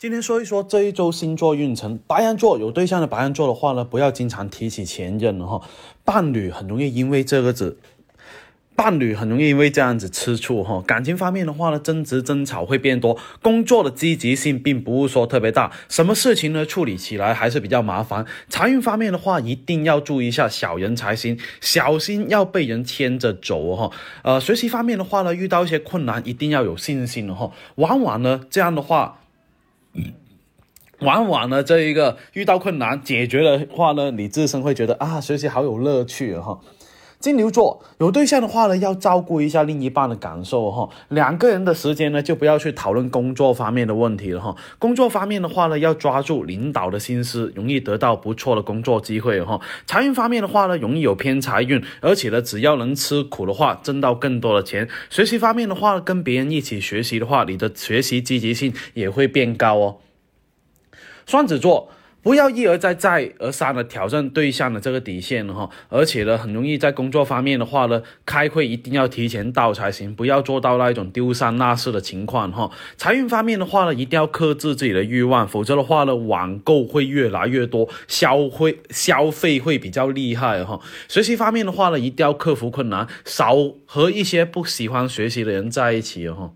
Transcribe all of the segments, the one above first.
今天说一说这一周星座运程。白羊座有对象的白羊座的话呢，不要经常提起前任了哈，伴侣很容易因为这个子，伴侣很容易因为这样子吃醋哈。感情方面的话呢，争执争吵会变多，工作的积极性并不是说特别大，什么事情呢处理起来还是比较麻烦。财运方面的话，一定要注意一下小人财星，小心要被人牵着走哈。呃，学习方面的话呢，遇到一些困难，一定要有信心哈。往往呢，这样的话。往往呢，这一个遇到困难解决的话呢，你自身会觉得啊，学习好有乐趣哈。金牛座有对象的话呢，要照顾一下另一半的感受哈。两个人的时间呢，就不要去讨论工作方面的问题了哈。工作方面的话呢，要抓住领导的心思，容易得到不错的工作机会哈。财运方面的话呢，容易有偏财运，而且呢，只要能吃苦的话，挣到更多的钱。学习方面的话，跟别人一起学习的话，你的学习积极性也会变高哦。双子座不要一而再、再而三的挑战对象的这个底线哈，而且呢，很容易在工作方面的话呢，开会一定要提前到才行，不要做到那一种丢三落四的情况哈。财运方面的话呢，一定要克制自己的欲望，否则的话呢，网购会越来越多，消费消费会比较厉害哈。学习方面的话呢，一定要克服困难，少和一些不喜欢学习的人在一起哈。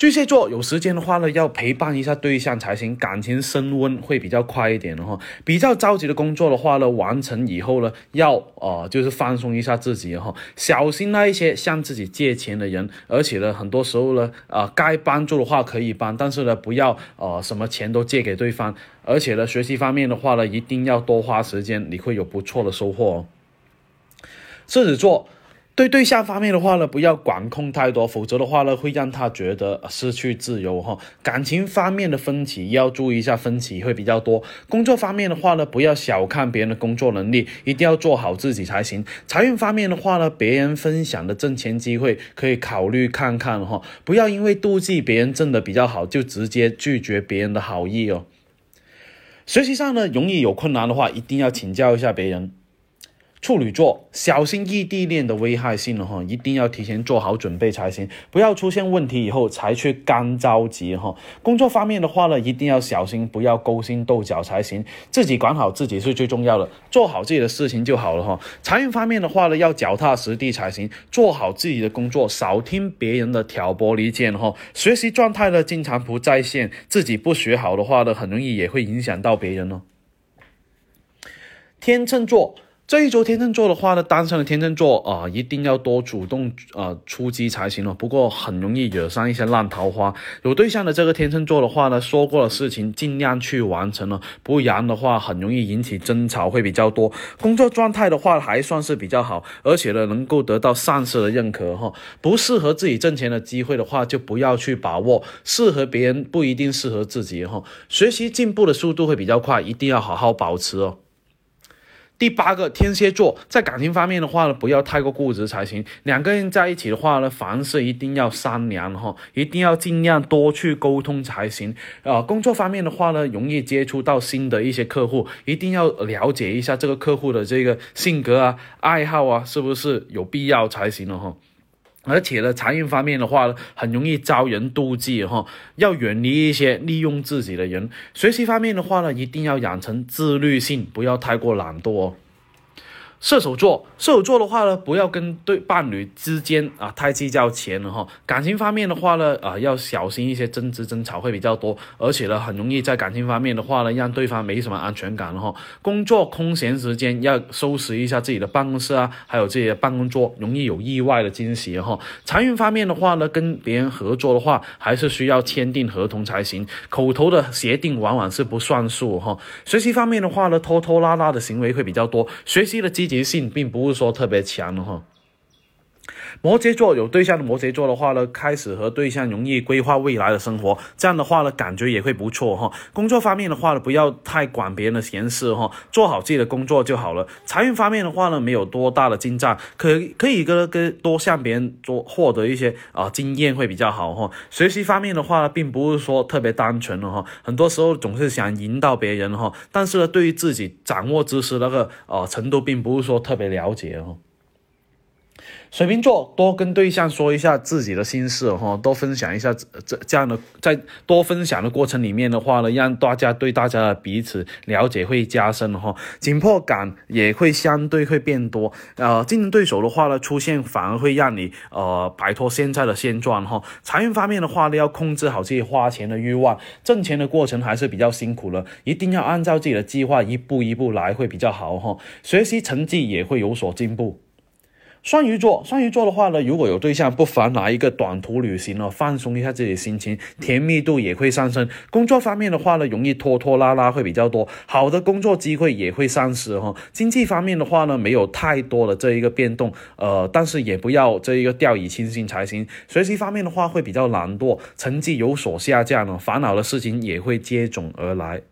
巨蟹座有时间的话呢，要陪伴一下对象才行，感情升温会比较快一点的哈。比较着急的工作的话呢，完成以后呢，要呃就是放松一下自己哈，小心那一些向自己借钱的人，而且呢，很多时候呢，啊该帮助的话可以帮，但是呢，不要呃什么钱都借给对方，而且呢，学习方面的话呢，一定要多花时间，你会有不错的收获哦。狮子座。对对象方面的话呢，不要管控太多，否则的话呢，会让他觉得失去自由哈。感情方面的分歧要注意一下，分歧会比较多。工作方面的话呢，不要小看别人的工作能力，一定要做好自己才行。财运方面的话呢，别人分享的挣钱机会可以考虑看看哈，不要因为妒忌别人挣的比较好，就直接拒绝别人的好意哦。学习上呢，容易有困难的话，一定要请教一下别人。处女座，小心异地恋的危害性了哈，一定要提前做好准备才行，不要出现问题以后才去干着急哈。工作方面的话呢，一定要小心，不要勾心斗角才行，自己管好自己是最重要的，做好自己的事情就好了哈。财运方面的话呢，要脚踏实地才行，做好自己的工作，少听别人的挑拨离间哈。学习状态呢，经常不在线，自己不学好的话呢，很容易也会影响到别人哦。天秤座。这一周天秤座的话呢，单身的天秤座啊，一定要多主动啊出击才行了。不过很容易惹上一些烂桃花。有对象的这个天秤座的话呢，说过的事情尽量去完成了，不然的话很容易引起争吵会比较多。工作状态的话还算是比较好，而且呢能够得到上司的认可哈。不适合自己挣钱的机会的话，就不要去把握。适合别人不一定适合自己哈。学习进步的速度会比较快，一定要好好保持哦。第八个天蝎座在感情方面的话呢，不要太过固执才行。两个人在一起的话呢，凡事一定要商量哈，一定要尽量多去沟通才行。啊，工作方面的话呢，容易接触到新的一些客户，一定要了解一下这个客户的这个性格啊、爱好啊，是不是有必要才行了哈。而且呢，财运方面的话呢，很容易招人妒忌哈，要远离一些利用自己的人。学习方面的话呢，一定要养成自律性，不要太过懒惰哦。射手座，射手座的话呢，不要跟对伴侣之间啊太计较钱了哈。感情方面的话呢，啊要小心一些争执争吵会比较多，而且呢，很容易在感情方面的话呢，让对方没什么安全感了哈。工作空闲时间要收拾一下自己的办公室啊，还有自己的办公桌，容易有意外的惊喜哈。财运方面的话呢，跟别人合作的话，还是需要签订合同才行，口头的协定往往是不算数哈。学习方面的话呢，拖拖拉拉的行为会比较多，学习的积。积极性并不是说特别强的哈。摩羯座有对象的摩羯座的话呢，开始和对象容易规划未来的生活，这样的话呢，感觉也会不错哈。工作方面的话呢，不要太管别人的闲事哈，做好自己的工作就好了。财运方面的话呢，没有多大的进账，可可以跟跟多向别人做获得一些啊经验会比较好哈。学习方面的话呢，并不是说特别单纯的哈，很多时候总是想引导别人哈，但是呢，对于自己掌握知识那个呃程度，并不是说特别了解哦。水瓶座多跟对象说一下自己的心事哈，多分享一下这这样的，在多分享的过程里面的话呢，让大家对大家的彼此了解会加深哈，紧迫感也会相对会变多。呃，竞争对手的话呢出现，反而会让你呃摆脱现在的现状哈。财运方面的话呢，要控制好自己花钱的欲望，挣钱的过程还是比较辛苦的，一定要按照自己的计划一步一步来会比较好哈。学习成绩也会有所进步。双鱼座，双鱼座的话呢，如果有对象，不妨来一个短途旅行哦，放松一下自己的心情，甜蜜度也会上升。工作方面的话呢，容易拖拖拉拉会比较多，好的工作机会也会丧失哈。经济方面的话呢，没有太多的这一个变动，呃，但是也不要这一个掉以轻心才行。学习方面的话会比较懒惰，成绩有所下降呢，烦恼的事情也会接踵而来。